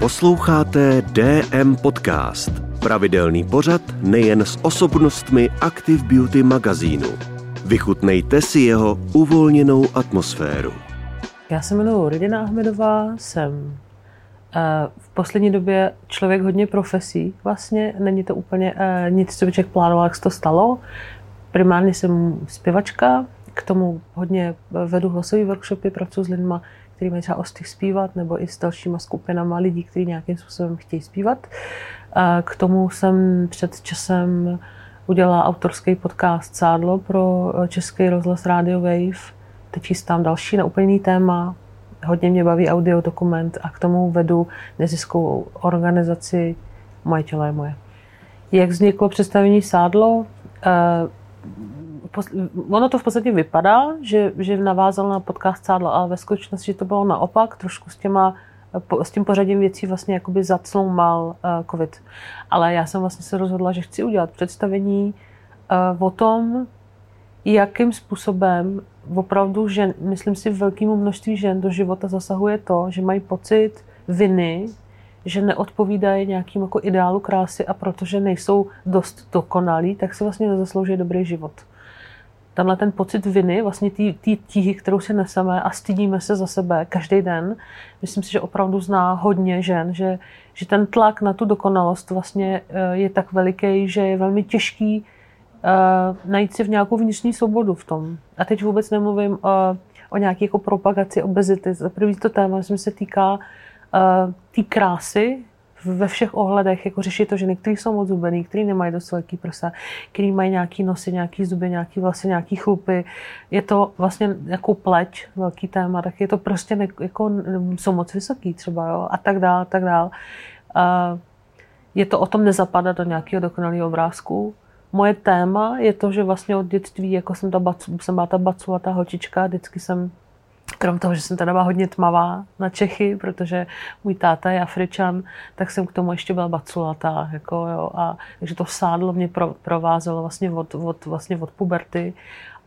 Posloucháte DM Podcast, pravidelný pořad nejen s osobnostmi Active Beauty magazínu. Vychutnejte si jeho uvolněnou atmosféru. Já se jmenuji Ridina Ahmedová, jsem eh, v poslední době člověk hodně profesí. Vlastně není to úplně eh, nic, co by člověk plánoval, jak se to stalo. Primárně jsem zpěvačka, k tomu hodně vedu hlasové workshopy, pracuji s lidmi, mají třeba ostych zpívat, nebo i s dalšíma skupinama lidí, kteří nějakým způsobem chtějí zpívat. K tomu jsem před časem udělala autorský podcast Sádlo pro Český rozhlas Radio Wave. Teď chystám další na úplně téma. Hodně mě baví audio dokument a k tomu vedu neziskovou organizaci Moje tělo je moje. Jak vzniklo představení Sádlo? Ono to v podstatě vypadá, že, že navázal na podcast Sádlo, ale ve skutečnosti to bylo naopak, trošku s těma s tím pořadím věcí vlastně jakoby zacloumal uh, covid. Ale já jsem vlastně se rozhodla, že chci udělat představení uh, o tom, jakým způsobem opravdu žen, myslím si velkému množství žen do života zasahuje to, že mají pocit viny, že neodpovídají nějakým jako ideálu krásy a protože nejsou dost dokonalí, tak si vlastně nezaslouží dobrý život tenhle ten pocit viny, vlastně té tíhy, kterou si neseme a stydíme se za sebe každý den, myslím si, že opravdu zná hodně žen, že, že ten tlak na tu dokonalost vlastně eh, je tak veliký, že je velmi těžký uh, najít si v nějakou vnitřní svobodu v tom. A teď vůbec nemluvím uh, o nějaké jako propagaci obezity. Za první to téma, myslím, se týká té krásy, ve všech ohledech jako řešit to, že někteří jsou moc zubený, kteří nemají dost velký prsa, kteří mají nějaký nosy, nějaký zuby, nějaký vlasy, nějaký chlupy. Je to vlastně jako pleť, velký téma, tak je to prostě ne, jako, jsou moc vysoký třeba, jo, a tak dál, a tak dál. A je to o tom nezapadat do nějakého dokonalého obrázku. Moje téma je to, že vlastně od dětství, jako jsem, ta bacu, jsem byla ta baculatá holčička, vždycky jsem Krom toho, že jsem teda byla hodně tmavá na Čechy, protože můj táta je Afričan, tak jsem k tomu ještě byla baculatá. Jako, jo, a, takže to sádlo mě pro, provázelo vlastně od, od, vlastně od puberty.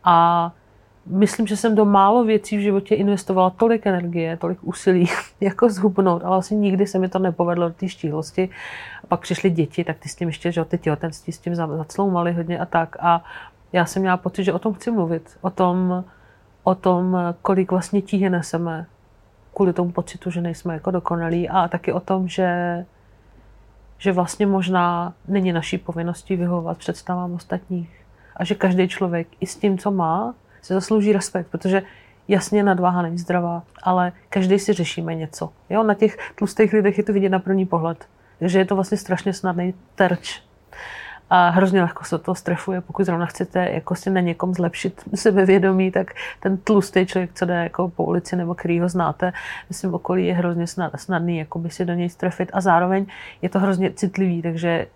A myslím, že jsem do málo věcí v životě investovala tolik energie, tolik úsilí, jako zhubnout, ale vlastně nikdy se mi to nepovedlo do té štíhlosti. A pak přišly děti, tak ty s tím ještě, že ty těhotenství s tím zacloumaly hodně a tak. A já jsem měla pocit, že o tom chci mluvit. O tom, o tom, kolik vlastně tíhy neseme kvůli tomu pocitu, že nejsme jako dokonalí a taky o tom, že, že vlastně možná není naší povinností vyhovovat představám ostatních a že každý člověk i s tím, co má, se zaslouží respekt, protože jasně nadváha není zdravá, ale každý si řešíme něco. Jo? Na těch tlustých lidech je to vidět na první pohled. Takže je to vlastně strašně snadný terč a hrozně lehko se to strefuje, pokud zrovna chcete jako si na někom zlepšit sebevědomí, tak ten tlustý člověk, co jde jako po ulici nebo který ho znáte, myslím, okolí je hrozně snad, snadný jako by si do něj strefit a zároveň je to hrozně citlivý, takže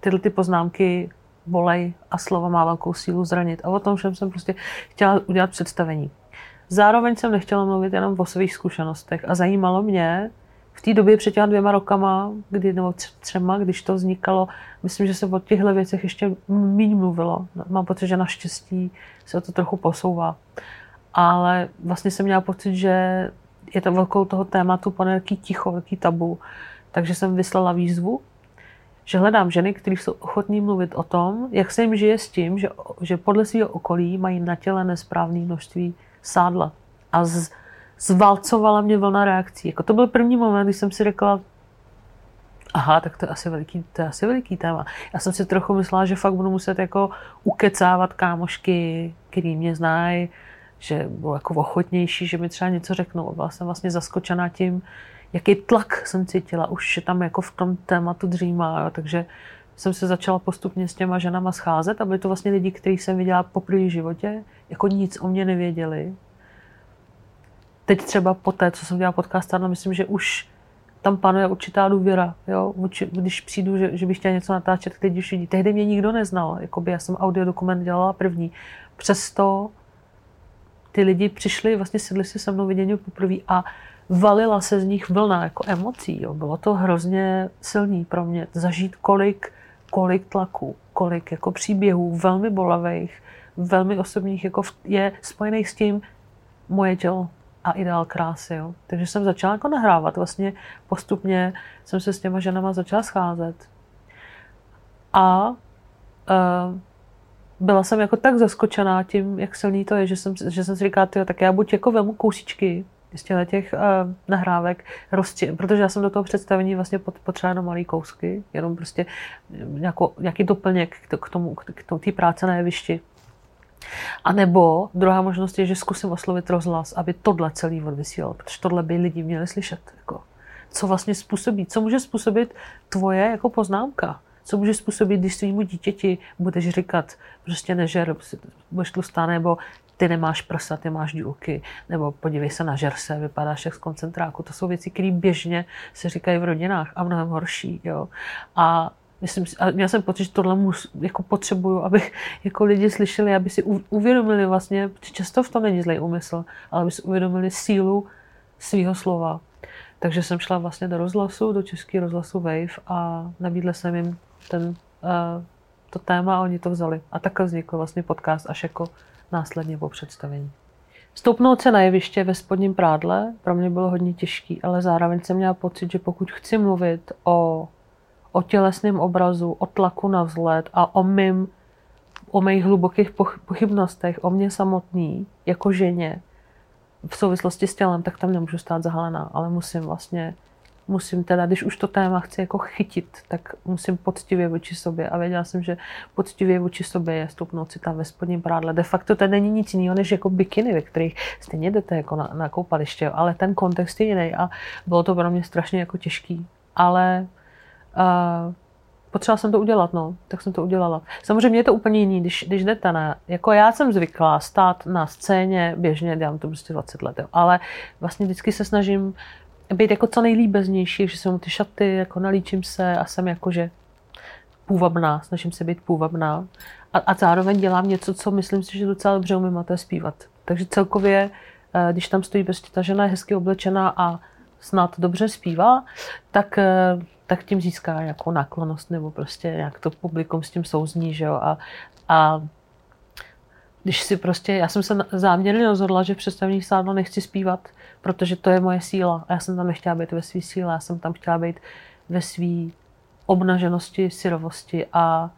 tyhle ty poznámky bolej a slova má velkou sílu zranit. A o tom všem jsem prostě chtěla udělat představení. Zároveň jsem nechtěla mluvit jenom o svých zkušenostech a zajímalo mě, v té době před těma dvěma rokama, kdy, nebo třema, když to vznikalo, myslím, že se o těchto věcech ještě méně mluvilo. Mám pocit, že naštěstí se to trochu posouvá. Ale vlastně jsem měla pocit, že je to velkou toho tématu pane velký ticho, velký tabu. Takže jsem vyslala výzvu, že hledám ženy, které jsou ochotní mluvit o tom, jak se jim žije s tím, že, že podle svého okolí mají na těle nesprávné množství sádla. A z, zvalcovala mě vlna reakcí. Jako to byl první moment, kdy jsem si řekla, aha, tak to je asi veliký, to je asi veliký téma. Já jsem si trochu myslela, že fakt budu muset jako ukecávat kámošky, který mě znají, že budou jako ochotnější, že mi třeba něco řeknou. Byla jsem vlastně zaskočená tím, jaký tlak jsem cítila, už že tam jako v tom tématu dřímá, jo. takže jsem se začala postupně s těma ženama scházet a byli to vlastně lidi, kteří jsem viděla poprvé v životě, jako nic o mě nevěděli, teď třeba po té, co jsem dělala podcast, no myslím, že už tam panuje určitá důvěra. Jo? Když přijdu, že, že bych chtěla něco natáčet, teď už vidí. Tehdy mě nikdo neznal. Jakoby já jsem audio dokument dělala první. Přesto ty lidi přišli, vlastně sedli si se mnou vidění poprvé a valila se z nich vlna jako emocí. Jo. Bylo to hrozně silný pro mě zažít kolik, kolik tlaků, kolik jako příběhů velmi bolavých, velmi osobních, jako je spojených s tím moje tělo a ideál krásy. Jo. Takže jsem začala jako nahrávat. Vlastně postupně jsem se s těma ženama začala scházet. A uh, byla jsem jako tak zaskočená tím, jak silný to je, že jsem, že jsem si říkala, tyjo, tak já buď jako vemu kousičky z těch uh, nahrávek, rozdě, protože já jsem do toho představení vlastně potřebovala jenom malý kousky, jenom prostě nějakou, nějaký doplněk k tomu, k tomu té práce na jevišti. A nebo druhá možnost je, že zkusím oslovit rozhlas, aby tohle celý odvysílal, protože tohle by lidi měli slyšet. Jako, co vlastně způsobí, co může způsobit tvoje jako poznámka. Co může způsobit, když svýmu dítěti budeš říkat, prostě nežer, budeš tlustá, nebo ty nemáš prsa, ty máš dílky, nebo podívej se na žerse, vypadáš jak z koncentráku. To jsou věci, které běžně se říkají v rodinách a mnohem horší. Jo. A Myslím, a měl jsem pocit, že tohle mus, jako potřebuju, aby jako lidi slyšeli, aby si uvědomili vlastně, často v tom není zlej úmysl, ale aby si uvědomili sílu svého slova. Takže jsem šla vlastně do rozhlasu, do českého rozhlasu Wave a nabídla jsem jim ten, uh, to téma a oni to vzali. A takhle vznikl vlastně podcast až jako následně po představení. Stoupnout se na jeviště ve spodním prádle pro mě bylo hodně těžký, ale zároveň jsem měla pocit, že pokud chci mluvit o o tělesném obrazu, o tlaku na vzhled a o mým, o mých hlubokých pochybnostech, o mě samotný, jako ženě, v souvislosti s tělem, tak tam nemůžu stát zahalená, ale musím vlastně, musím teda, když už to téma chci jako chytit, tak musím poctivě vůči sobě a věděla jsem, že poctivě vůči sobě je stoupnout si tam ve spodním prádle. De facto to není nic jiného, než jako bikiny, ve kterých stejně jdete jako na, na koupaliště, ale ten kontext je jiný a bylo to pro mě strašně jako těžký. Ale Uh, potřebovala jsem to udělat, no, tak jsem to udělala. Samozřejmě je to úplně jiný, když, když jdete na, jako já jsem zvyklá stát na scéně, běžně dělám to prostě 20 let, jo, ale vlastně vždycky se snažím být jako co nejlíbeznější, že jsem ty šaty, jako nalíčím se a jsem jakože půvabná, snažím se být půvabná a, a zároveň dělám něco, co myslím si, že docela dobře umím a to je zpívat. Takže celkově, eh, když tam stojí prostě ta žena je hezky oblečená a snad dobře zpívá, tak eh, tak tím získá jako náklonost nebo prostě jak to publikum s tím souzní, že jo, a, a když si prostě, já jsem se záměrně rozhodla, že v představních sále nechci zpívat, protože to je moje síla a já jsem tam nechtěla být ve své síle, já jsem tam chtěla být ve své obnaženosti, syrovosti a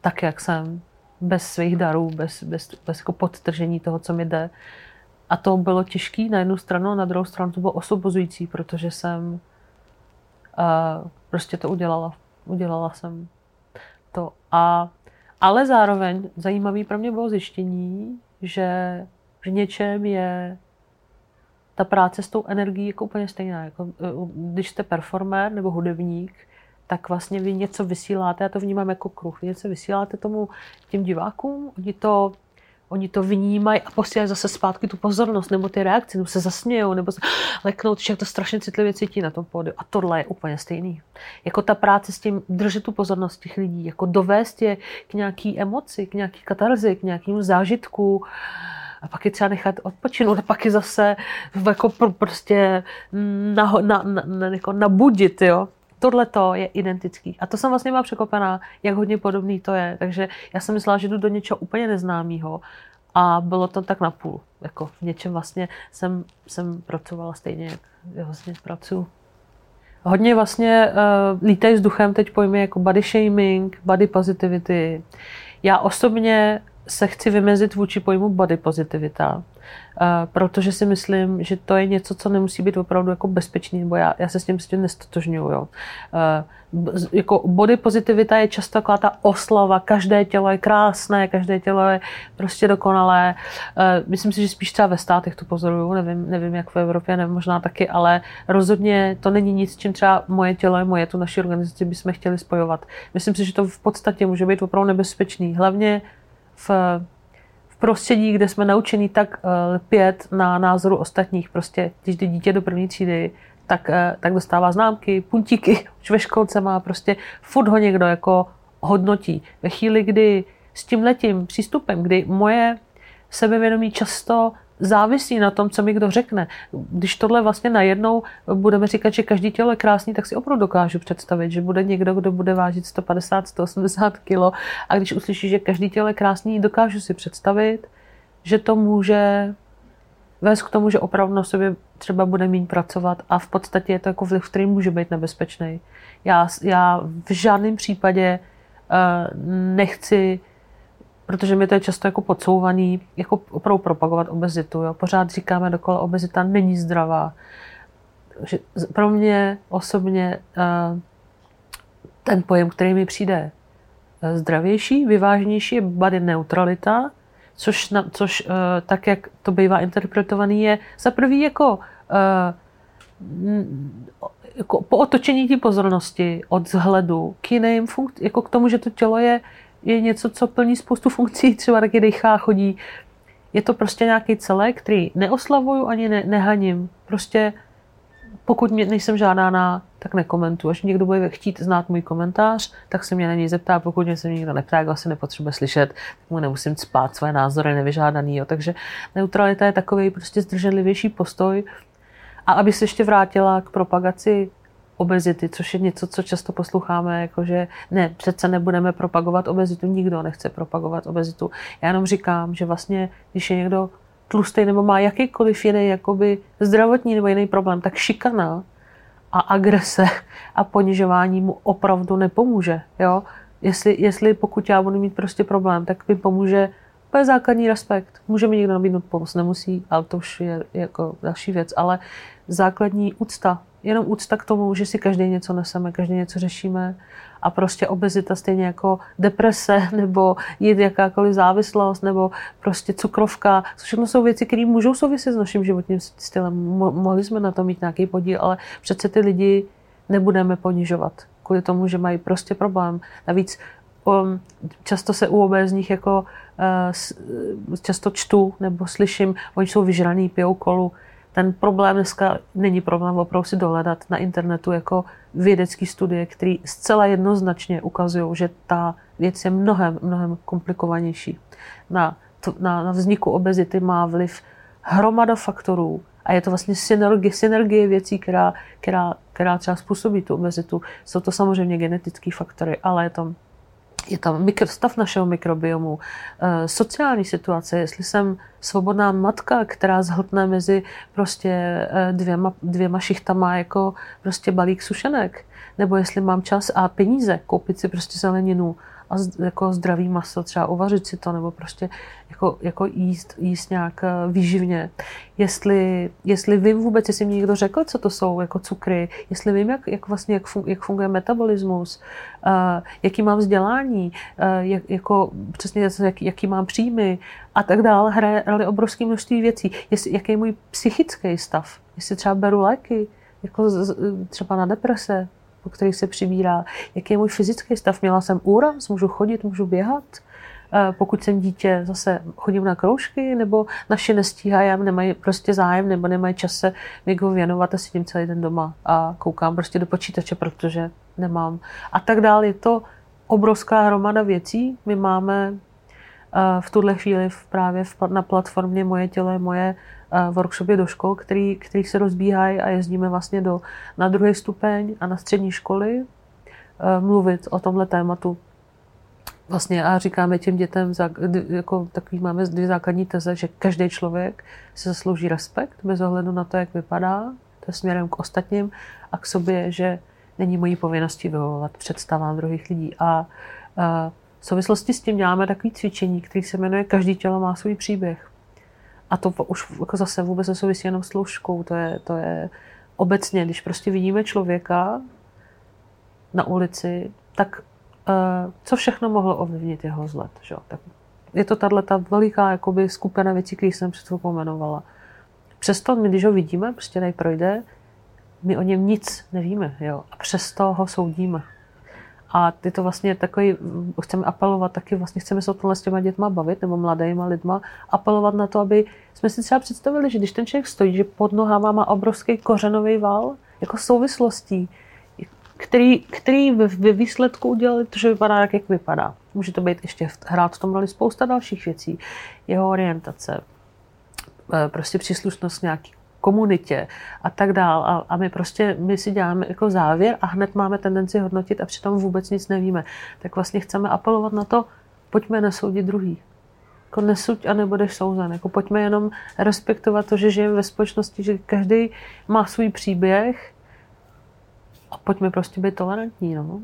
tak, jak jsem, bez svých darů, bez, bez, bez jako podtržení toho, co mi jde. A to bylo těžké na jednu stranu, a na druhou stranu to bylo osobozující, protože jsem a prostě to udělala. Udělala jsem to. A, ale zároveň zajímavý pro mě bylo zjištění, že v něčem je ta práce s tou energií jako úplně stejná. Jako, eh, když jste performer nebo hudebník, tak vlastně vy něco vysíláte, já to vnímám jako kruh, vy něco vysíláte tomu těm divákům, oni to Oni to vnímají a posílají zase zpátky tu pozornost nebo ty reakce, nebo se zasmějou, nebo se leknou, že to strašně citlivě cítí na tom pódiu. A tohle je úplně stejný. Jako ta práce s tím držet tu pozornost těch lidí, jako dovést je k nějaký emoci, k nějaký katarzi, k nějakému zážitku, a pak je třeba nechat odpočinout a pak je zase jako prostě na, na, na, na, jako nabudit, jo tohle to je identický. A to jsem vlastně byla překopená, jak hodně podobný to je. Takže já jsem myslela, že jdu do něčeho úplně neznámého a bylo to tak napůl. Jako v něčem vlastně jsem, jsem pracovala stejně, jak vlastně pracuji. Hodně vlastně uh, lítají vzduchem teď pojmy jako body shaming, body positivity. Já osobně se chci vymezit vůči pojmu body pozitivita, protože si myslím, že to je něco, co nemusí být opravdu jako bezpečný, nebo já, já se s tím prostě nestotožňuju. Jo. Uh, jako body pozitivita je často taková ta oslava, každé tělo je krásné, každé tělo je prostě dokonalé. Uh, myslím si, že spíš třeba ve státech to pozoruju, nevím, nevím jak v Evropě, nevím, možná taky, ale rozhodně to není nic, čím třeba moje tělo je moje, tu naši organizaci bychom chtěli spojovat. Myslím si, že to v podstatě může být opravdu nebezpečný, hlavně v prostředí, kde jsme naučení tak uh, lpět na názoru ostatních. Prostě, když jde dítě do první třídy, tak, uh, tak dostává známky, puntíky, už ve školce má prostě, furt ho někdo jako hodnotí. Ve chvíli, kdy s tím letím přístupem, kdy moje sebevědomí často závisí na tom, co mi kdo řekne. Když tohle vlastně najednou budeme říkat, že každý tělo je krásný, tak si opravdu dokážu představit, že bude někdo, kdo bude vážit 150, 180 kg a když uslyší, že každý tělo je krásný, dokážu si představit, že to může vést k tomu, že opravdu na sobě třeba bude méně pracovat a v podstatě je to jako vliv, který může být nebezpečný. Já, já v žádném případě uh, nechci, protože mi to je často jako podsouvaný, jako opravdu propagovat obezitu. Jo. Pořád říkáme dokola, obezita není zdravá. Že pro mě osobně uh, ten pojem, který mi přijde eh, zdravější, vyváženější, je body neutralita, což, na, což uh, tak, jak to bývá interpretovaný, je za prvý jako, jako po otočení té pozornosti od vzhledu k jiným funkci, jako k tomu, že to tělo je, je něco, co plní spoustu funkcí, třeba taky dechá, chodí. Je to prostě nějaký celek, který neoslavuju ani ne, nehaním. Prostě pokud mě nejsem žádána, tak nekomentuji. Až někdo bude chtít znát můj komentář, tak se mě na něj zeptá. Pokud mě se mě někdo neptá, jak asi nepotřebuje slyšet, tak mu nemusím spát své názory nevyžádaný. Jo. Takže neutralita je takový prostě zdrženlivější postoj. A aby se ještě vrátila k propagaci obezity, což je něco, co často posloucháme, jakože ne, přece nebudeme propagovat obezitu, nikdo nechce propagovat obezitu. Já jenom říkám, že vlastně, když je někdo tlustý nebo má jakýkoliv jiný jakoby zdravotní nebo jiný problém, tak šikana a agrese a ponižování mu opravdu nepomůže. Jo? Jestli, jestli pokud já budu mít prostě problém, tak mi pomůže to je základní respekt. Může mi někdo nabídnout pomoc, nemusí, ale to už je jako další věc. Ale základní úcta, jenom úcta k tomu, že si každý něco neseme, každý něco řešíme a prostě obezita stejně jako deprese nebo jít jakákoliv závislost nebo prostě cukrovka. To všechno jsou věci, které můžou souviset s naším životním stylem. Mo- mohli jsme na to mít nějaký podíl, ale přece ty lidi nebudeme ponižovat kvůli tomu, že mají prostě problém. Navíc um, často se u obézních jako uh, často čtu nebo slyším, oni jsou vyžraný, pijou kolu, ten problém dneska není problém opravdu si dohledat na internetu jako vědecký studie, které zcela jednoznačně ukazují, že ta věc je mnohem, mnohem komplikovanější. Na, na, na vzniku obezity má vliv hromada faktorů a je to vlastně synergie, synergie věcí, která, která, která třeba způsobí tu obezitu. Jsou to samozřejmě genetické faktory, ale je to je tam mikro, stav našeho mikrobiomu, eh, sociální situace, jestli jsem svobodná matka, která zhltne mezi prostě eh, dvěma, dvěma šichtama jako prostě balík sušenek, nebo jestli mám čas a peníze koupit si prostě zeleninu a jako zdravý maso, třeba uvařit si to, nebo prostě jako, jako jíst, jíst nějak eh, výživně. Jestli, jestli vím vůbec, jestli mi někdo řekl, co to jsou jako cukry, jestli vím, jak, jak vlastně jak, fun, jak funguje metabolismus, uh, jaký mám vzdělání, uh, jak, jako přesně jak, jaký mám příjmy a tak dále, roli obrovské množství věcí. Jestli, jaký je můj psychický stav, jestli třeba beru léky, jako z, třeba na deprese, po kterých se přibírá, jaký je můj fyzický stav. Měla jsem úraz, můžu chodit, můžu běhat, eh, pokud jsem dítě, zase chodím na kroužky, nebo naši nestíhají, nemají prostě zájem, nebo nemají čas se mi věnovat a sedím celý den doma a koukám prostě do počítače, protože nemám. A tak dále. Je to obrovská hromada věcí. My máme eh, v tuhle chvíli právě na platformě Moje tělo je moje workshopy do škol, který, který se rozbíhají a jezdíme vlastně do, na druhý stupeň a na střední školy eh, mluvit o tomhle tématu. Vlastně a říkáme těm dětem, jako takový máme dvě základní teze, že každý člověk si zaslouží respekt bez ohledu na to, jak vypadá, to je směrem k ostatním a k sobě, že není mojí povinností vyhovovat představám druhých lidí. A, a v souvislosti s tím děláme takové cvičení, které se jmenuje Každý tělo má svůj příběh. A to už jako zase vůbec nesouvisí jenom s loužkou, to je, to je obecně, když prostě vidíme člověka na ulici, tak uh, co všechno mohlo ovlivnit jeho vzhled. Že? Tak je to tahle ta veliká jakoby, skupina věcí, které jsem před chvilkou jmenovala. Přesto my, když ho vidíme, prostě nejprojde, my o něm nic nevíme. Jo? A přesto ho soudíme. A ty to vlastně takový, chceme apelovat taky, vlastně chceme se o tomhle s těma dětma bavit, nebo mladýma lidma, apelovat na to, aby jsme si třeba představili, že když ten člověk stojí, že pod nohama má obrovský kořenový val, jako souvislostí, který, který ve výsledku udělali to, že vypadá jak, jak vypadá. Může to být ještě hrát v tom roli spousta dalších věcí. Jeho orientace, eh, prostě příslušnost nějaký komunitě a tak dál. A, a my prostě, my si děláme jako závěr a hned máme tendenci hodnotit a přitom vůbec nic nevíme. Tak vlastně chceme apelovat na to, pojďme nesoudit druhý. jako nesuď a nebudeš souzen. Jako pojďme jenom respektovat to, že žijeme ve společnosti, že každý má svůj příběh a pojďme prostě být tolerantní. No.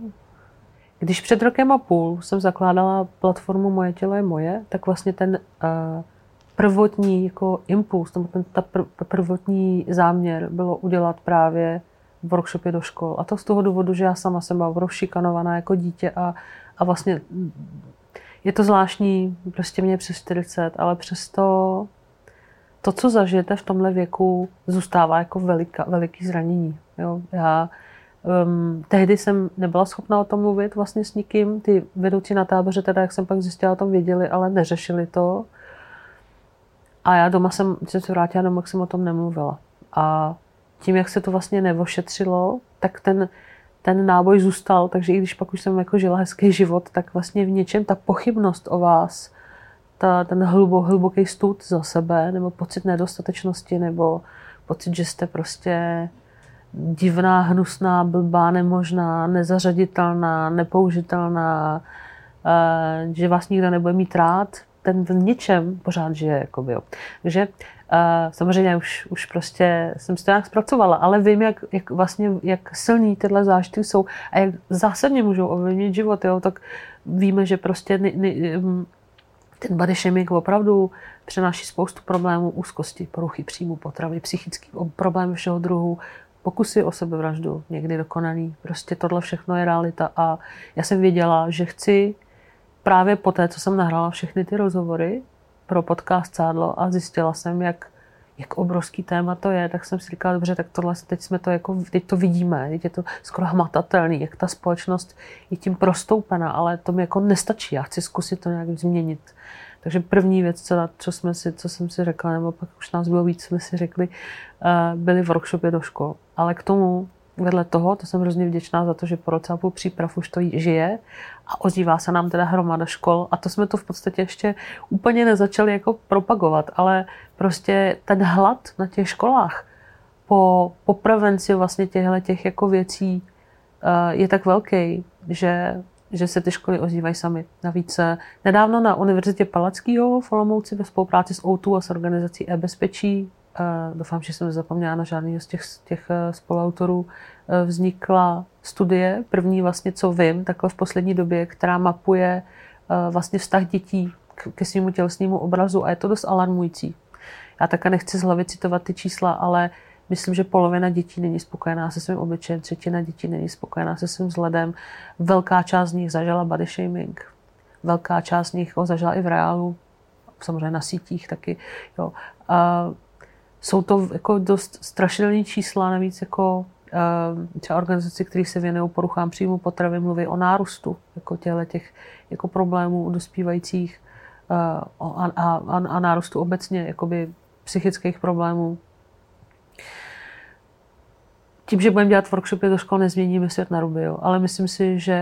Když před rokem a půl jsem zakládala platformu Moje tělo je moje, tak vlastně ten uh, prvotní jako impuls, nebo ten ta pr- prvotní záměr bylo udělat právě workshopy do škol. A to z toho důvodu, že já sama jsem byla šikanovaná jako dítě a, a vlastně je to zvláštní, prostě mě přes 40, ale přesto to, co zažijete v tomhle věku, zůstává jako velika, veliký zranění. Jo? Já um, tehdy jsem nebyla schopna o tom mluvit vlastně s nikým. Ty vedoucí na táboře, teda, jak jsem pak zjistila, o tom věděli, ale neřešili to. A já doma jsem, když jsem se vrátila domů, jsem o tom nemluvila. A tím, jak se to vlastně nevošetřilo, tak ten, ten náboj zůstal, takže i když pak už jsem jako žila hezký život, tak vlastně v něčem ta pochybnost o vás, ta, ten hlubo, hluboký stud za sebe, nebo pocit nedostatečnosti, nebo pocit, že jste prostě divná, hnusná, blbá, nemožná, nezařaditelná, nepoužitelná, eh, že vás nikdo nebude mít rád, ten v něčem pořád žije. Jakoby, jo. Takže uh, samozřejmě už, už prostě jsem si to nějak zpracovala, ale vím, jak, jak vlastně, jak silný tyhle zážity jsou a jak zásadně můžou ovlivnit život. Jo. Tak víme, že prostě ne, ne, ten body shaming opravdu přenáší spoustu problémů, úzkosti, poruchy příjmu potravy, psychický problémy všeho druhu, pokusy o sebevraždu, někdy dokonaný. Prostě tohle všechno je realita a já jsem věděla, že chci právě po té, co jsem nahrála všechny ty rozhovory pro podcast Cádlo a zjistila jsem, jak, jak obrovský téma to je, tak jsem si říkala, dobře, tak tohle, teď jsme to jako, teď to vidíme, teď je to skoro hmatatelný, jak ta společnost je tím prostoupena, ale to mi jako nestačí, já chci zkusit to nějak změnit. Takže první věc, co, co, jsme si, co jsem si řekla, nebo pak už nás bylo víc, jsme si řekli, uh, byly workshopy do škol. Ale k tomu vedle toho, to jsem hrozně vděčná za to, že po roce a půl příprav už to žije a ozývá se nám teda hromada škol a to jsme to v podstatě ještě úplně nezačali jako propagovat, ale prostě ten hlad na těch školách po, po prevenci vlastně těchto těch jako věcí uh, je tak velký, že že se ty školy ozývají sami. Navíc eh, nedávno na Univerzitě Palackého v Olomouci ve spolupráci s O2 a s organizací e-bezpečí doufám, že jsem nezapomněla na žádný z těch, těch eh, spoluautorů, eh, vznikla studie, první vlastně, co vím, takhle v poslední době, která mapuje eh, vlastně vztah dětí ke svému tělesnému obrazu a je to dost alarmující. Já také nechci z hlavy citovat ty čísla, ale myslím, že polovina dětí není spokojená se svým obličejem, třetina dětí není spokojená se svým vzhledem. Velká část z nich zažila body shaming. Velká část z nich ho zažila i v reálu, samozřejmě na sítích taky. Jo. A jsou to jako dost strašidelné čísla, navíc jako eh, třeba organizace, které se věnují poruchám příjmu potravy, mluví o nárůstu jako těch jako problémů u dospívajících eh, a, a, a, a nárůstu obecně jakoby psychických problémů. Tím, že budeme dělat workshopy do škol, nezměníme svět na ruby, jo. ale myslím si, že,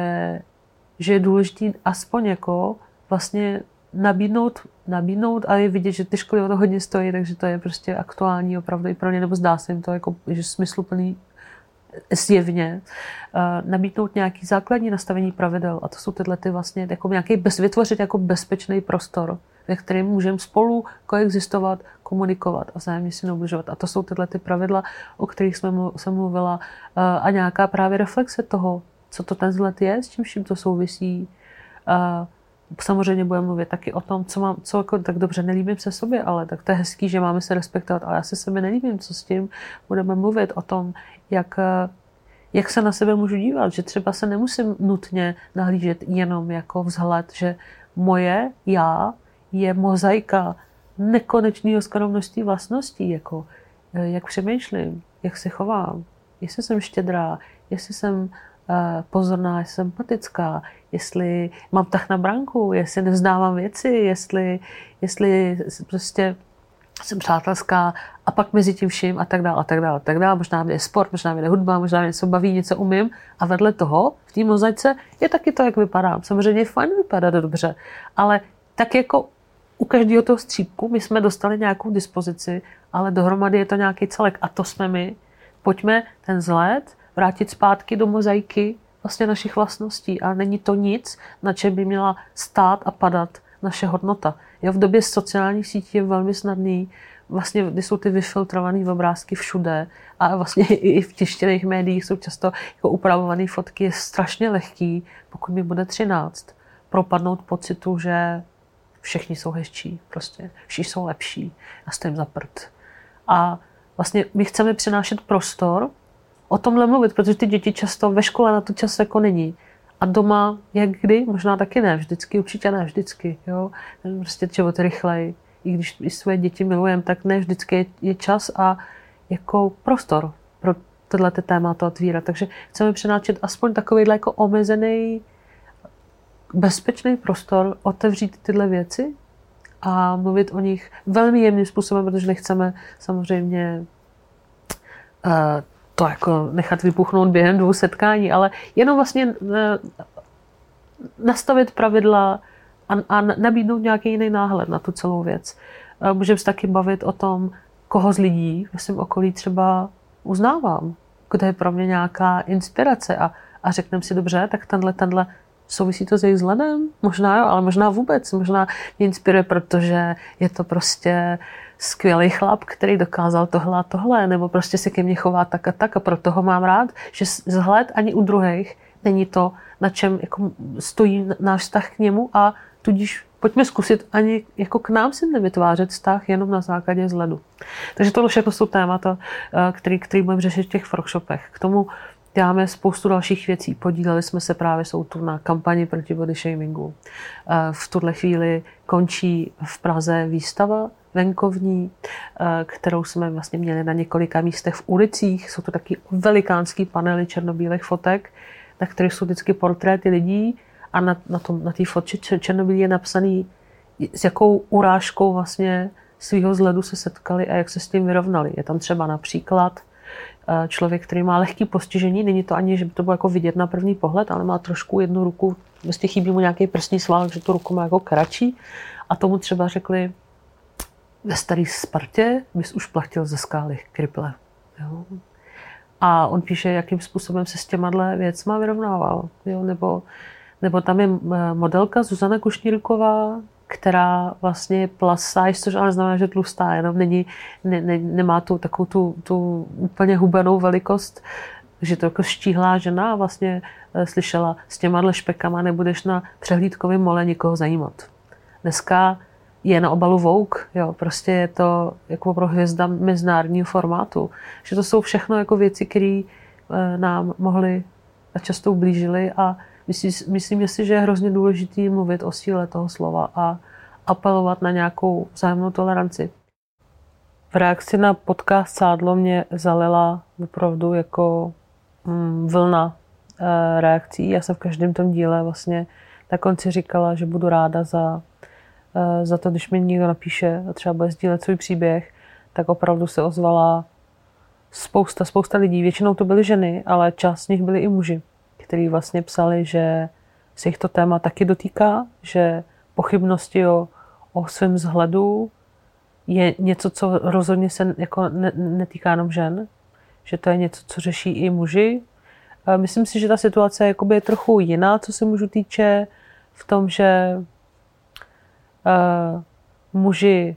že je důležité aspoň jako vlastně nabídnout, nabídnout a je vidět, že ty školy o to hodně stojí, takže to je prostě aktuální opravdu i pro ně, nebo zdá se jim to jako že smysluplný zjevně, uh, nabídnout nějaký základní nastavení pravidel a to jsou tyhle ty vlastně jako nějaký bez, vytvořit jako bezpečný prostor, ve kterém můžeme spolu koexistovat, komunikovat a vzájemně si neubližovat. A to jsou tyhle ty pravidla, o kterých jsme, jsem mluvila uh, a nějaká právě reflexe toho, co to ten vzhled je, s čím to souvisí, uh, samozřejmě budeme mluvit taky o tom, co mám, co jako, tak dobře, nelíbím se sobě, ale tak to je hezký, že máme se respektovat, ale já se sebe nelíbím, co s tím budeme mluvit o tom, jak, jak se na sebe můžu dívat, že třeba se nemusím nutně nahlížet jenom jako vzhled, že moje já je mozaika nekonečného skoro množství vlastností, jako jak přemýšlím, jak se chovám, jestli jsem štědrá, jestli jsem pozorná, jsem empatická, jestli mám tak na branku, jestli nevzdávám věci, jestli, jestli prostě jsem přátelská a pak mezi tím vším a tak dále a tak dále a tak dále. Možná mě je sport, možná mě je hudba, možná mě něco baví, něco umím a vedle toho v té mozaice je taky to, jak vypadám. Samozřejmě je fajn vypadat dobře, ale tak jako u každého toho střípku my jsme dostali nějakou dispozici, ale dohromady je to nějaký celek a to jsme my. Pojďme ten vzhled vrátit zpátky do mozaiky vlastně našich vlastností. A není to nic, na čem by měla stát a padat naše hodnota. Jo, v době sociálních sítí je velmi snadný, vlastně, kdy jsou ty vyfiltrované obrázky všude a vlastně i v tištěných médiích jsou často jako upravované fotky, je strašně lehký, pokud mi bude 13, propadnout pocitu, že všichni jsou hezčí, prostě všichni jsou lepší a stojím za prd. A vlastně my chceme přinášet prostor o tomhle mluvit, protože ty děti často ve škole na to čas jako není. A doma, jak kdy, možná taky ne, vždycky, určitě ne vždycky, jo. Prostě život rychlej. I když i své děti milujeme, tak ne vždycky je, je čas a jako prostor pro tyhle ty témata otvírat. Takže chceme přinášet aspoň takovýhle jako omezený, bezpečný prostor, otevřít tyhle věci a mluvit o nich velmi jemným způsobem, protože nechceme samozřejmě uh, to jako nechat vypuchnout během dvou setkání, ale jenom vlastně uh, nastavit pravidla a, a nabídnout nějaký jiný náhled na tu celou věc. Uh, můžeme se taky bavit o tom, koho z lidí ve svém okolí třeba uznávám, kdo je pro mě nějaká inspirace a, a řekneme si dobře, tak tenhle, tenhle Souvisí to s jejich vzhledem? Možná jo, ale možná vůbec. Možná mě inspiruje, protože je to prostě skvělý chlap, který dokázal tohle a tohle, nebo prostě se ke mně chová tak a tak a proto ho mám rád, že vzhled ani u druhých není to, na čem jako stojí náš vztah k němu a tudíž pojďme zkusit ani jako k nám si nevytvářet vztah jenom na základě vzhledu. Takže tohle všechno jsou témata, eh, který, který budeme řešit v těch workshopech. K tomu Děláme spoustu dalších věcí. Podíleli jsme se právě jsou tu na kampani proti body shamingu. Eh, v tuhle chvíli končí v Praze výstava venkovní, eh, kterou jsme vlastně měli na několika místech v ulicích. Jsou to taky velikánský panely černobílých fotek, na kterých jsou vždycky portréty lidí a na, na, tom, na té fotce černobílé je napsaný, s jakou urážkou vlastně svého vzhledu se setkali a jak se s tím vyrovnali. Je tam třeba například Eh, člověk, který má lehký postižení, není to ani, že by to bylo jako vidět na první pohled, ale má trošku jednu ruku, vlastně chybí mu nějaký prsní sval, že tu ruku má jako kratší a tomu třeba řekli, ve starý Spartě bys už platil ze skály kriple. Jo? A on píše, jakým způsobem se s těma věcma vyrovnával. Jo? Nebo, nebo tam je eh, modelka Zuzana Kušnírková, která vlastně plus size, což ale znamená, že tlustá, jenom není, ne, ne, nemá tu takovou tu, tu úplně hubenou velikost, že to jako štíhlá žena a vlastně e, slyšela, s těma špekama nebudeš na přehlídkovém mole nikoho zajímat. Dneska je na obalu Vogue, jo, prostě je to jako pro hvězda mezinárodního formátu. Že to jsou všechno jako věci, které e, nám mohly a často ublížily a Myslím, myslím si, že je hrozně důležité mluvit o síle toho slova a apelovat na nějakou vzájemnou toleranci. V reakci na podcast Sádlo mě zalila opravdu jako mm, vlna e, reakcí. Já jsem v každém tom díle vlastně na konci říkala, že budu ráda za, za to, když mi někdo napíše a třeba bude sdílet svůj příběh, tak opravdu se ozvala spousta, spousta lidí. Většinou to byly ženy, ale část z nich byli i muži který vlastně psali, že se jich to téma taky dotýká, že pochybnosti o, o svém vzhledu je něco, co rozhodně se jako ne, netýká jenom žen, že to je něco, co řeší i muži. Myslím si, že ta situace je trochu jiná, co se mužů týče, v tom, že uh, muži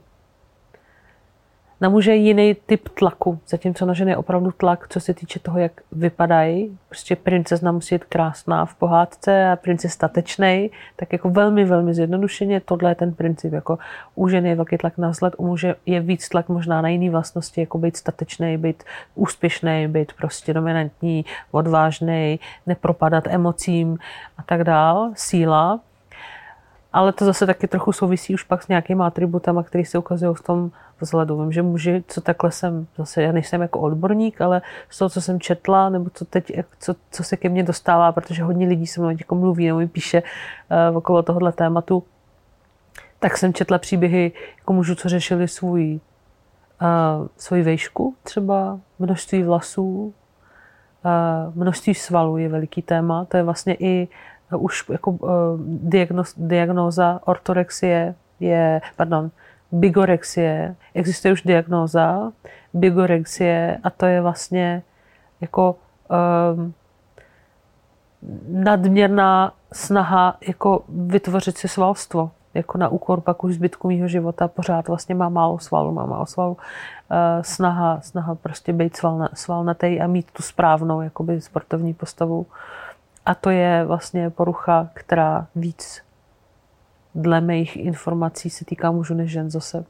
na muže jiný typ tlaku, zatímco na ženy je opravdu tlak, co se týče toho, jak vypadají. Prostě princezna musí být krásná v pohádce a princ je statečný, tak jako velmi, velmi zjednodušeně tohle je ten princip. Jako u ženy je velký tlak na vzhled, u muže je víc tlak možná na jiné vlastnosti, jako být statečný, být úspěšný, být prostě dominantní, odvážný, nepropadat emocím a tak dál, síla. Ale to zase taky trochu souvisí už pak s nějakými atributama, které se ukazují v tom vzhledu. Vím, že muži, co takhle jsem, zase já nejsem jako odborník, ale z toho, co jsem četla, nebo co teď, co, co se ke mně dostává, protože hodně lidí se mnou jako mluví nebo mi píše uh, okolo tohohle tématu, tak jsem četla příběhy jako mužů, co řešili svůj, uh, svoji vejšku, třeba množství vlasů, uh, množství svalů je veliký téma. To je vlastně i už jako diagnoz, diagnóza ortorexie je, pardon, bigorexie. Existuje už diagnóza bigorexie a to je vlastně jako um, nadměrná snaha jako vytvořit si svalstvo. jako na úkor pak už zbytku mého života, pořád vlastně má málo svalu, má málo svalu, uh, snaha, snaha prostě být svalna, svalnatý a mít tu správnou jakoby sportovní postavu. A to je vlastně porucha, která víc dle mých informací se týká mužů než žen zase.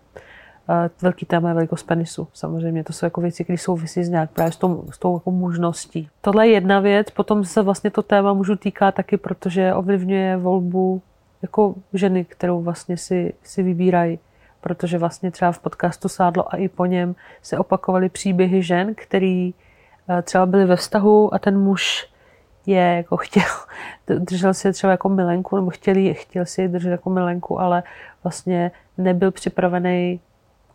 Velký téma je velikost penisu. Samozřejmě to jsou jako věci, které souvisí s nějak právě s tou, s tou jako možností. Tohle je jedna věc, potom se vlastně to téma mužů týká taky, protože ovlivňuje volbu jako ženy, kterou vlastně si, si vybírají. Protože vlastně třeba v podcastu Sádlo a i po něm se opakovaly příběhy žen, který eh, třeba byly ve vztahu a ten muž je jako chtěl, držel si je třeba jako milenku, nebo chtěl, chtěl si je držet jako milenku, ale vlastně nebyl připravený,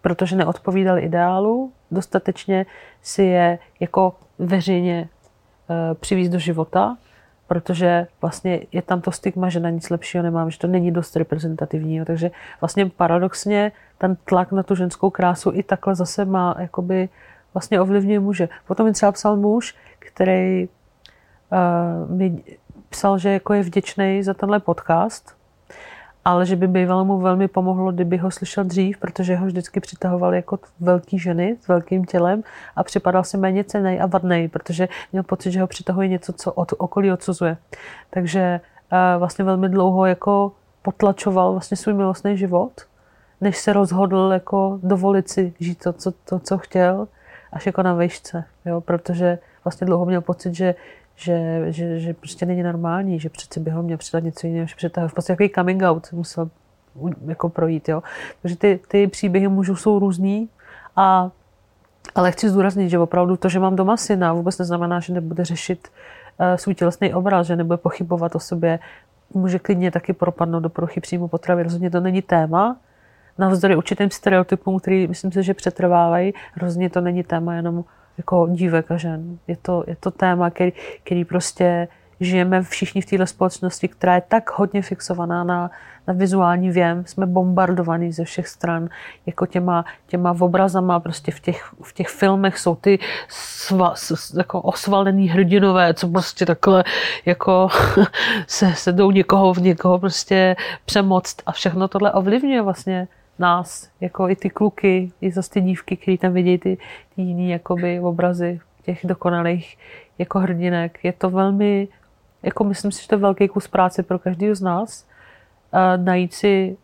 protože neodpovídal ideálu, dostatečně si je jako veřejně e, přivízt do života, protože vlastně je tam to stigma, že na nic lepšího nemám, že to není dost reprezentativní. Takže vlastně paradoxně ten tlak na tu ženskou krásu i takhle zase má, jakoby vlastně ovlivňuje muže. Potom mi třeba psal muž, který uh, mi psal, že jako je vděčný za tenhle podcast, ale že by bývalo mu velmi pomohlo, kdyby ho slyšel dřív, protože ho vždycky přitahoval jako velký ženy s velkým tělem a připadal si méně cenej a vadnej, protože měl pocit, že ho přitahuje něco, co od okolí odsuzuje. Takže uh, vlastně velmi dlouho jako potlačoval vlastně svůj milostný život, než se rozhodl jako dovolit si žít to, co, to, co chtěl, až jako na vejšce, jo? protože vlastně dlouho měl pocit, že že, že, že prostě není normální, že přece by ho měl přidat něco jiného, že přece v podstatě jaký coming out musel jako projít, jo. Takže ty, ty příběhy mužů jsou různý a ale chci zdůraznit, že opravdu to, že mám doma syna, vůbec neznamená, že nebude řešit uh, svůj tělesný obraz, že nebude pochybovat o sobě. Může klidně taky propadnout do poruchy příjmu potravy. Rozhodně to není téma. Navzdory určitým stereotypům, který myslím si, že přetrvávají, rozhodně to není téma jenom jako dívek a žen. Je to, je to téma, který, který prostě žijeme všichni v této společnosti, která je tak hodně fixovaná na, na vizuální věm, jsme bombardovaní ze všech stran, jako těma, těma obrazama, prostě v těch, v těch filmech jsou ty sva, jako osvalený hrdinové, co prostě takhle jako se, se jdou někoho v někoho prostě přemoct. A všechno tohle ovlivňuje vlastně nás, jako i ty kluky, i zase ty dívky, které tam vidějí ty, ty jiný jakoby obrazy těch dokonalých jako hrdinek. Je to velmi, jako myslím si, že to je velký kus práce pro každého z nás, uh, najít si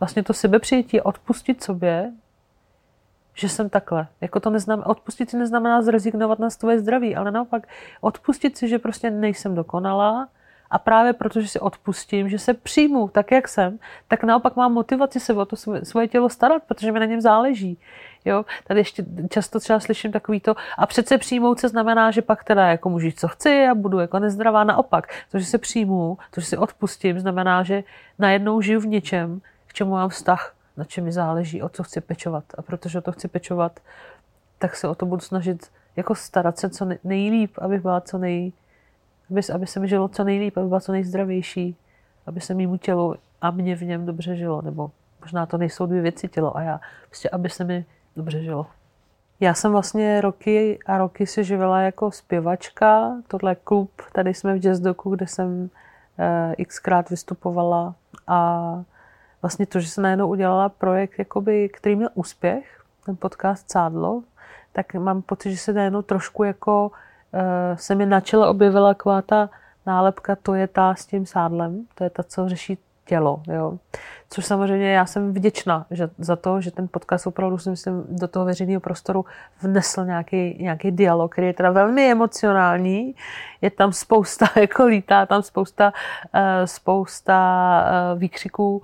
vlastně to sebepřijetí, odpustit sobě, že jsem takhle. Jako to neznamená, odpustit si neznamená zrezignovat na svoje zdraví, ale naopak odpustit si, že prostě nejsem dokonalá, a právě protože si odpustím, že se přijmu tak, jak jsem, tak naopak mám motivaci se o to svoje tělo starat, protože mi na něm záleží. Jo? Tady ještě často třeba slyším takový to, a přece přijmout se znamená, že pak teda jako můžu co chci a budu jako nezdravá. Naopak, to, že se přijmu, to, že si odpustím, znamená, že najednou žiju v něčem, k čemu mám vztah, na čem mi záleží, o co chci pečovat. A protože o to chci pečovat, tak se o to budu snažit jako starat se co nejlíp, abych byla co nej, aby, aby se mi žilo co nejlíp, aby byla co nejzdravější, aby se mýmu tělu a mě v něm dobře žilo, nebo možná to nejsou dvě věci tělo a já, prostě aby se mi dobře žilo. Já jsem vlastně roky a roky se živila jako zpěvačka. Tohle klub, tady jsme v Jazzdoku, kde jsem eh, xkrát vystupovala a vlastně to, že jsem najednou udělala projekt, jakoby, který měl úspěch, ten podcast Cádlo, tak mám pocit, že se najednou trošku jako se mi na čele objevila taková ta nálepka, to je ta s tím sádlem, to je ta, co řeší tělo. Jo. Což samozřejmě já jsem vděčná že, za to, že ten podcast opravdu si do toho veřejného prostoru vnesl nějaký, nějaký dialog, který je teda velmi emocionální. Je tam spousta, jako lítá tam spousta, uh, spousta uh, výkřiků,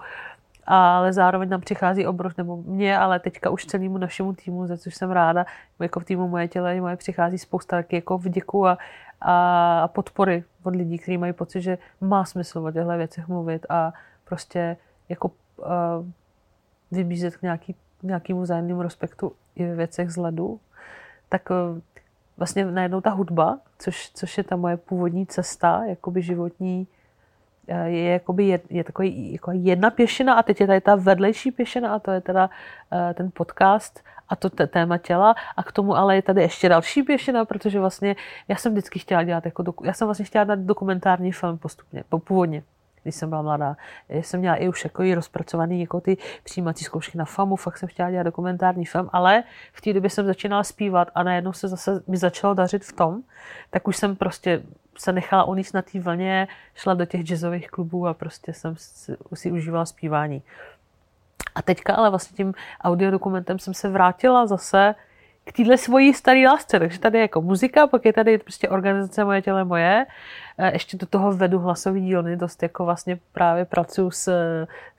ale zároveň tam přichází obrov, nebo mě, ale teďka už celému našemu týmu, za což jsem ráda, jako v týmu moje těle, moje přichází spousta taky jako vděku a, a podpory od lidí, kteří mají pocit, že má smysl o těchto věcech mluvit a prostě jako uh, vybízet k nějaký, nějakému vzájemnému respektu i ve věcech z ledu, tak uh, vlastně najednou ta hudba, což, což je ta moje původní cesta, jakoby životní, je, jakoby je, je takový jako jedna pěšina a teď je tady ta vedlejší pěšina a to je teda uh, ten podcast a to téma těla a k tomu ale je tady ještě další pěšina, protože vlastně já jsem vždycky chtěla dělat jako doku, já jsem vlastně chtěla dát dokumentární film postupně, původně. když jsem byla mladá. Já jsem měla i už jako i rozpracovaný jako ty přijímací zkoušky na FAMu, fakt jsem chtěla dělat dokumentární film, ale v té době jsem začínala zpívat a najednou se zase mi začalo dařit v tom, tak už jsem prostě se nechala uníst na té vlně, šla do těch jazzových klubů a prostě jsem si, užívala zpívání. A teďka ale vlastně tím audiodokumentem jsem se vrátila zase k téhle svojí staré lásce. Takže tady je jako muzika, pak je tady prostě organizace Moje těle moje. E, ještě do toho vedu hlasový dílny, dost jako vlastně právě pracuji s,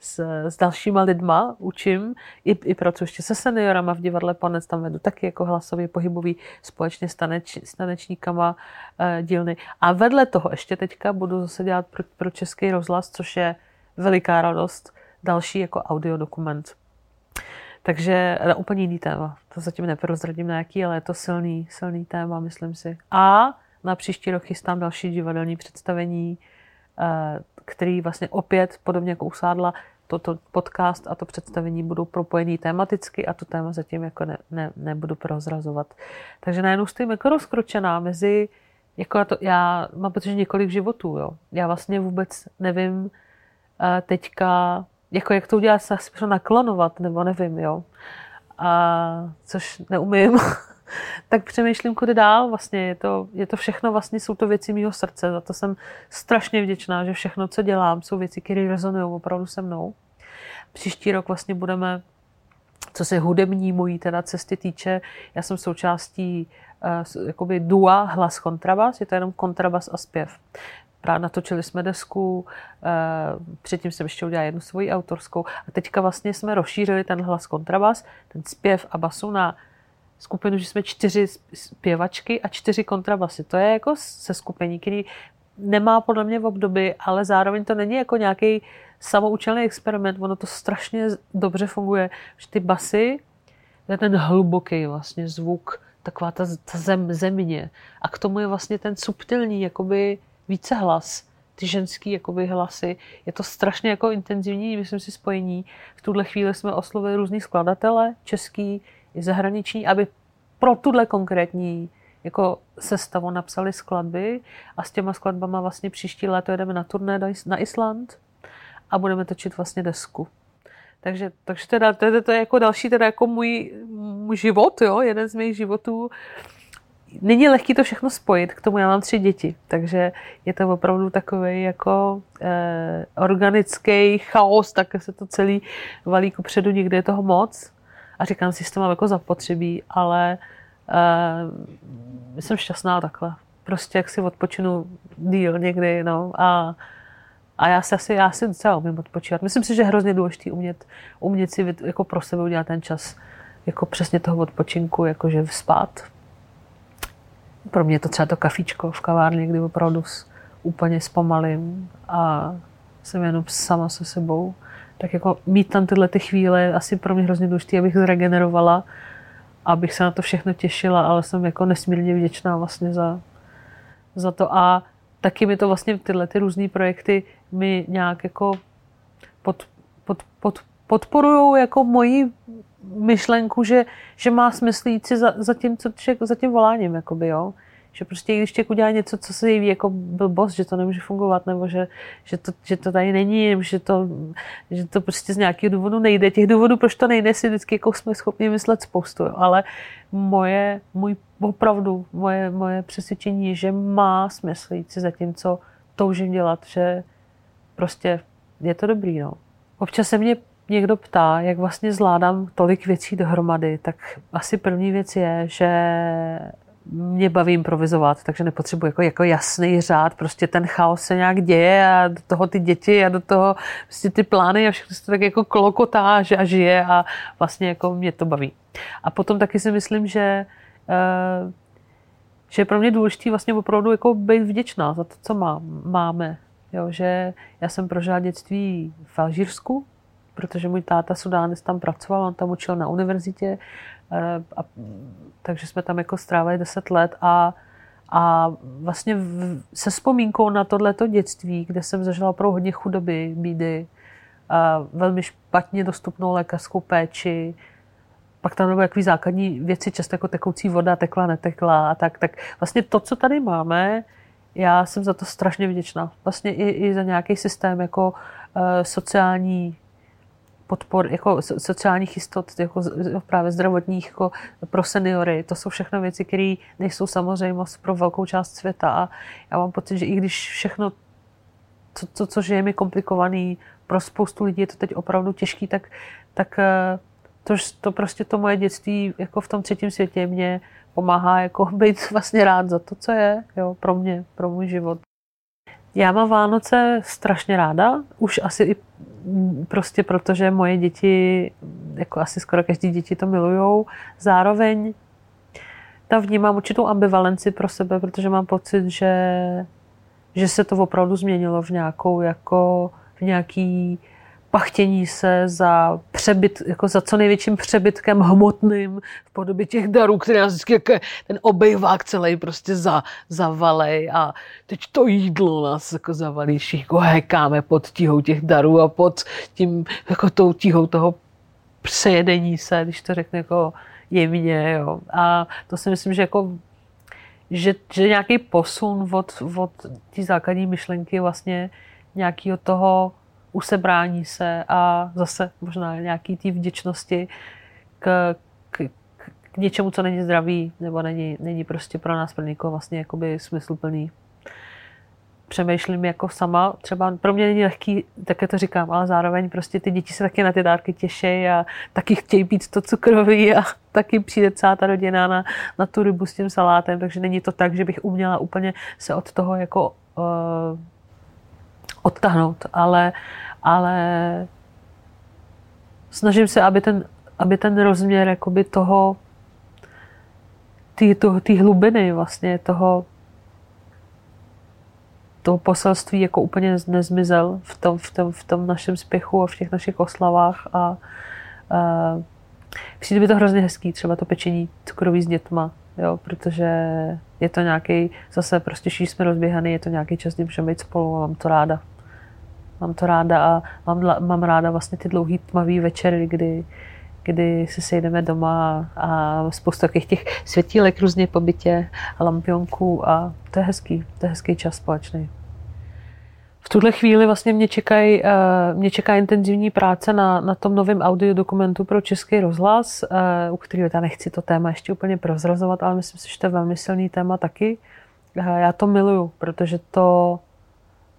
s, s dalšíma lidma, učím, i, i pracuji ještě se seniorama v divadle Ponec, tam vedu taky jako hlasový pohybový společně s, taneč, s tanečníkama e, dílny. A vedle toho ještě teďka budu zase dělat pro, pro Český rozhlas, což je veliká radost, další jako audiodokument. Takže na úplně jiný téma. To zatím neprozradím na jaký, ale je to silný, silný téma, myslím si. A na příští rok chystám další divadelní představení, eh, který vlastně opět, podobně jako usádla, toto podcast a to představení budou propojený tematicky a to téma zatím jako ne, ne, nebudu prozrazovat. Takže najednou stojím jako rozkročená mezi, jako já, to, já mám pocit, že několik životů, jo. Já vlastně vůbec nevím eh, teďka, jako jak to udělat, se naklonovat, nebo nevím, jo. A což neumím, tak přemýšlím, kudy dál. Vlastně je to, je to všechno, vlastně jsou to věci mého srdce. Za to jsem strašně vděčná, že všechno, co dělám, jsou věci, které rezonují opravdu se mnou. Příští rok vlastně budeme, co se hudební mojí teda cesty týče, já jsem součástí uh, jakoby dua hlas kontrabas, je to jenom kontrabas a zpěv. Natočili jsme desku, eh, předtím jsem ještě udělala jednu svoji autorskou a teďka vlastně jsme rozšířili ten hlas kontrabas, ten zpěv a basu na skupinu, že jsme čtyři zpěvačky a čtyři kontrabasy. To je jako se skupení, který nemá podle mě v období, ale zároveň to není jako nějaký samoučelný experiment, ono to strašně dobře funguje, že ty basy, ten hluboký vlastně zvuk, taková ta, ta zem, země. A k tomu je vlastně ten subtilní, jakoby více hlas, ty ženský jakoby hlasy. Je to strašně jako intenzivní, myslím si, spojení. V tuhle chvíli jsme oslovili různý skladatele, český i zahraniční, aby pro tuhle konkrétní jako sestavu napsali skladby a s těma skladbama vlastně příští léto jedeme na turné na Island a budeme točit vlastně desku. Takže, takže teda, to, je, to je jako další teda jako můj, můj život, jo, jeden z mých životů, není lehký to všechno spojit, k tomu já mám tři děti, takže je to opravdu takový jako eh, organický chaos, tak se to celý valí ku předu, někde je toho moc a říkám si, že to mám jako zapotřebí, ale eh, jsem šťastná takhle. Prostě jak si odpočinu díl někdy, no a a já si asi, já si docela umím odpočívat. Myslím si, že je hrozně důležité umět, umět si jako pro sebe udělat ten čas jako přesně toho odpočinku, jakože spát, pro mě to třeba to kafičko v kavárně, kdy opravdu úplně zpomalím a jsem jenom sama se sebou. Tak jako mít tam tyhle ty chvíle asi pro mě hrozně důležité, abych zregenerovala, abych se na to všechno těšila, ale jsem jako nesmírně vděčná vlastně za, za to. A taky mi to vlastně tyhle ty různé projekty mi nějak jako pod, pod, pod, podporují jako moji myšlenku, že, že má smysl jít si za, za, tím, co člověk, za tím voláním, jakoby, jo. Že prostě když člověk udělá něco, co se jeví jako blbost, že to nemůže fungovat, nebo že, že, to, že to tady není, že to, že to prostě z nějakého důvodu nejde. Těch důvodů, proč to nejde, si vždycky jako jsme schopni myslet spoustu, jo. ale moje, můj opravdu, moje, moje přesvědčení je, že má smysl jít si za tím, co toužím dělat, že prostě je to dobrý, no. Občas se mě někdo ptá, jak vlastně zvládám tolik věcí dohromady, tak asi první věc je, že mě baví improvizovat, takže nepotřebuji jako, jako jasný řád, prostě ten chaos se nějak děje a do toho ty děti a do toho prostě ty plány a všechno se to tak jako klokotá a žije a vlastně jako mě to baví. A potom taky si myslím, že uh, že je pro mě důležité vlastně opravdu jako být vděčná za to, co má, máme. Jo, že já jsem prožila dětství v Alžírsku, protože můj táta Sudánec tam pracoval, on tam učil na univerzitě, eh, a, takže jsme tam jako strávili deset let a, a vlastně v, se vzpomínkou na tohleto dětství, kde jsem zažila opravdu hodně chudoby, bídy, a velmi špatně dostupnou lékařskou péči, pak tam byly jaký základní věci, často jako tekoucí voda, tekla, netekla a tak. Tak vlastně to, co tady máme, já jsem za to strašně vděčná. Vlastně i, i za nějaký systém jako uh, sociální podpor, jako sociálních jistot, jako právě zdravotních jako pro seniory. To jsou všechno věci, které nejsou samozřejmost pro velkou část světa. A já mám pocit, že i když všechno, to, to co je mi komplikovaný, pro spoustu lidí je to teď opravdu těžký, tak, tak eh, to, to prostě to moje dětství jako v tom třetím světě mě pomáhá jako být vlastně rád za to, co je jo, pro mě, pro můj život. Já mám Vánoce strašně ráda, už asi i prostě protože moje děti, jako asi skoro každý děti to milujou. Zároveň tam vnímám určitou ambivalenci pro sebe, protože mám pocit, že, že se to opravdu změnilo v nějakou jako v nějaký pachtění se za přebyt, jako za co největším přebytkem hmotným v podobě těch darů, které nás vždycky jako ten obejvák celý prostě za, zavalej a teď to jídlo nás jako zavalí, jako hekáme pod tíhou těch darů a pod tím, jako tou tíhou toho přejedení se, když to řekne jako jemně, jo. A to si myslím, že jako že, že nějaký posun od, od té základní myšlenky vlastně nějakého toho usebrání se a zase možná nějaký té vděčnosti k, k, k něčemu, co není zdravý, nebo není, není prostě pro nás, pro někoho vlastně jakoby smysluplný. Přemýšlím jako sama, třeba pro mě není lehký, také to říkám, ale zároveň prostě ty děti se taky na ty dárky těší a taky chtějí pít to cukroví a taky přijde celá ta rodina na, na tu rybu s tím salátem, takže není to tak, že bych uměla úplně se od toho jako uh, odtahnout, ale, ale snažím se, aby ten, aby ten rozměr jakoby toho, ty, to, ty hlubiny vlastně toho, toho poselství jako úplně nezmizel v tom, v, tom, v tom našem spěchu a v těch našich oslavách a, a přijde mi to hrozně hezký, třeba to pečení cukrový s dětma, jo, protože je to nějaký, zase prostě, jsme rozběhaný, je to nějaký čas, kdy můžeme být spolu a mám to ráda. Mám to ráda a mám, mám ráda vlastně ty dlouhý tmavý večery, kdy, kdy se sejdeme doma a spoustu takových těch světílek různě po bytě a lampionků a to je hezký, to je hezký čas společný. V tuhle chvíli vlastně mě, čekají, uh, mě čeká intenzivní práce na, na tom novém audiodokumentu pro Český rozhlas, uh, u kterého já nechci to téma ještě úplně prozrazovat, ale myslím si, že to je velmi silný téma taky. Uh, já to miluju, protože to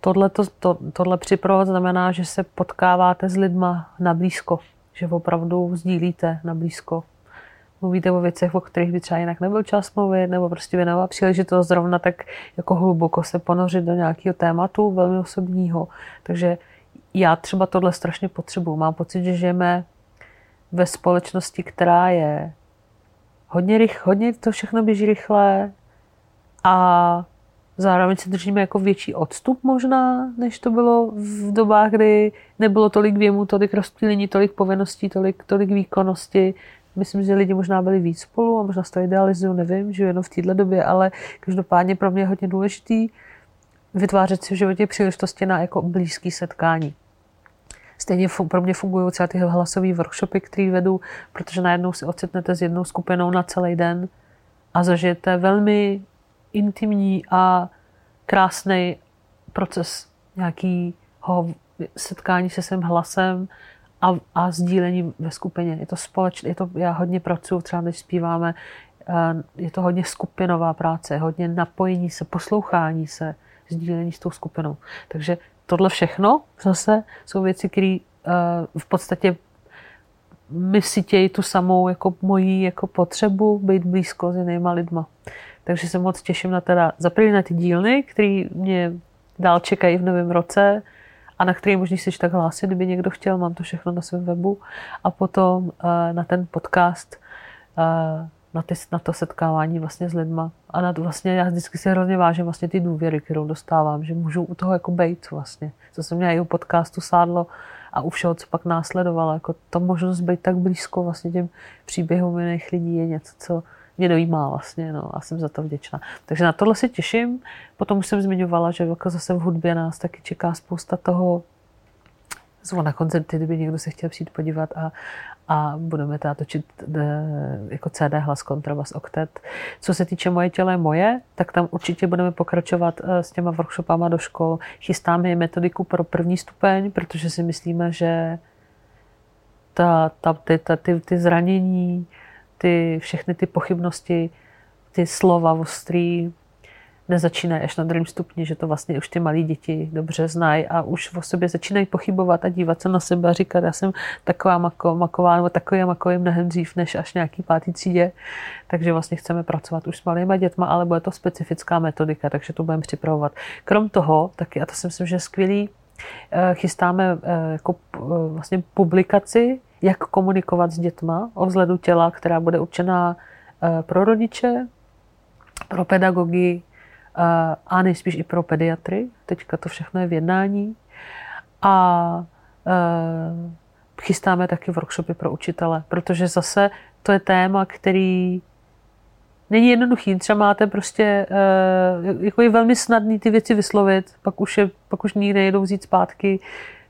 tohle, to, to, tohle připravovat znamená, že se potkáváte s lidma na blízko, že opravdu sdílíte na blízko. Mluvíte o věcech, o kterých by třeba jinak nebyl čas mluvit, nebo prostě věnovat příležitost zrovna tak jako hluboko se ponořit do nějakého tématu velmi osobního. Takže já třeba tohle strašně potřebuju. Mám pocit, že žijeme ve společnosti, která je hodně rych, hodně to všechno běží rychle a Zároveň si držíme jako větší odstup možná, než to bylo v dobách, kdy nebylo tolik věmu, tolik rozptýlení, tolik povinností, tolik, tolik výkonnosti. Myslím, že lidi možná byli víc spolu a možná to idealizuju, nevím, že jenom v této době, ale každopádně pro mě je hodně důležitý vytvářet si v životě příležitosti na jako blízký setkání. Stejně pro mě fungují třeba ty hlasové workshopy, které vedu, protože najednou si ocitnete s jednou skupinou na celý den a zažijete velmi intimní a krásný proces nějakého setkání se svým hlasem a, a sdílení ve skupině. Je to společné, je to, já hodně pracuji, třeba když zpíváme, eh, je to hodně skupinová práce, hodně napojení se, poslouchání se, sdílení s tou skupinou. Takže tohle všechno zase jsou věci, které eh, v podstatě mi sítějí tu samou jako moji jako potřebu být blízko s jinýma lidma. Takže se moc těším na teda za na ty dílny, které mě dál čekají v novém roce a na který možný si tak hlásit, kdyby někdo chtěl, mám to všechno na svém webu. A potom uh, na ten podcast, uh, na, ty, na to setkávání vlastně s lidma. A na to vlastně já vždycky si hrozně vážím vlastně ty důvěry, kterou dostávám, že můžu u toho jako bejt vlastně. Co jsem měla i u podcastu sádlo a u všeho, co pak následovalo. Jako to možnost být tak blízko vlastně těm příběhům jiných lidí je něco, co mě dojímá vlastně, no, a jsem za to vděčná. Takže na tohle se těším. Potom už jsem zmiňovala, že jako zase v hudbě nás taky čeká spousta toho zvu na koncerty, kdyby někdo se chtěl přijít podívat a, a budeme teda točit de, jako CD hlas kontrabas oktet. Co se týče moje těle moje, tak tam určitě budeme pokračovat eh, s těma workshopama do škol. Chystáme metodiku pro první stupeň, protože si myslíme, že ta, ta, ty, ta, ty, ty zranění, ty, všechny ty pochybnosti, ty slova ostrý, nezačínají až na druhém stupni, že to vlastně už ty malí děti dobře znají a už o sobě začínají pochybovat a dívat se na sebe a říkat, já jsem taková mako, maková nebo takový makový mnohem dřív než až nějaký pátý třídě. Takže vlastně chceme pracovat už s malýma dětma, ale bude to specifická metodika, takže to budeme připravovat. Krom toho, taky, a to si myslím, že je skvělý, eh, chystáme eh, jako eh, vlastně publikaci, jak komunikovat s dětma o vzhledu těla, která bude určená pro rodiče, pro pedagogy, a nejspíš i pro pediatry. Teďka to všechno je v jednání. A chystáme taky workshopy pro učitele, protože zase to je téma, který není jednoduchý. Třeba máte prostě, jako je velmi snadný ty věci vyslovit, pak už, je, pak už nikdy nejdou vzít zpátky.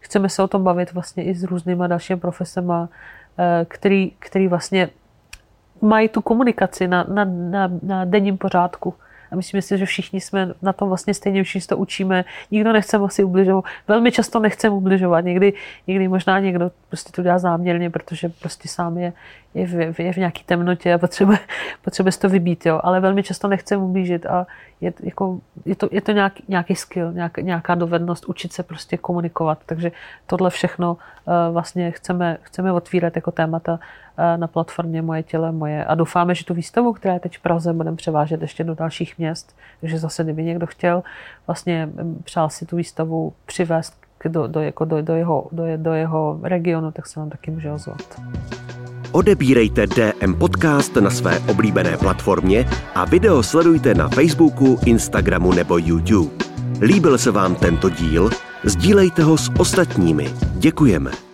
Chceme se o tom bavit vlastně i s různýma dalšími profesema, který, který vlastně mají tu komunikaci na, na, na, na denním pořádku. A myslím si, že všichni jsme na tom vlastně stejně, všichni to učíme. Nikdo nechce asi ubližovat. Velmi často nechceme ubližovat. Někdy, někdy možná někdo prostě to dělá záměrně, protože prostě sám je, je, v, je v nějaké temnotě a potřebuje, potřebuje to vybít. Jo. Ale velmi často nechceme ublížit a je, jako, je to, je to nějaký, nějaký skill, nějak, nějaká dovednost učit se prostě komunikovat. Takže tohle všechno uh, vlastně chceme, chceme otvírat jako témata uh, na platformě Moje tělo, moje. A doufáme, že tu výstavu, která je teď v Praze, budeme převážet ještě do dalších měst. Takže zase, kdyby někdo chtěl, vlastně přál si tu výstavu přivést do, do, jako do, do, jeho, do, do jeho regionu, tak se nám taky může ozvat. Odebírejte DM Podcast na své oblíbené platformě a video sledujte na Facebooku, Instagramu nebo YouTube. Líbil se vám tento díl? Sdílejte ho s ostatními. Děkujeme.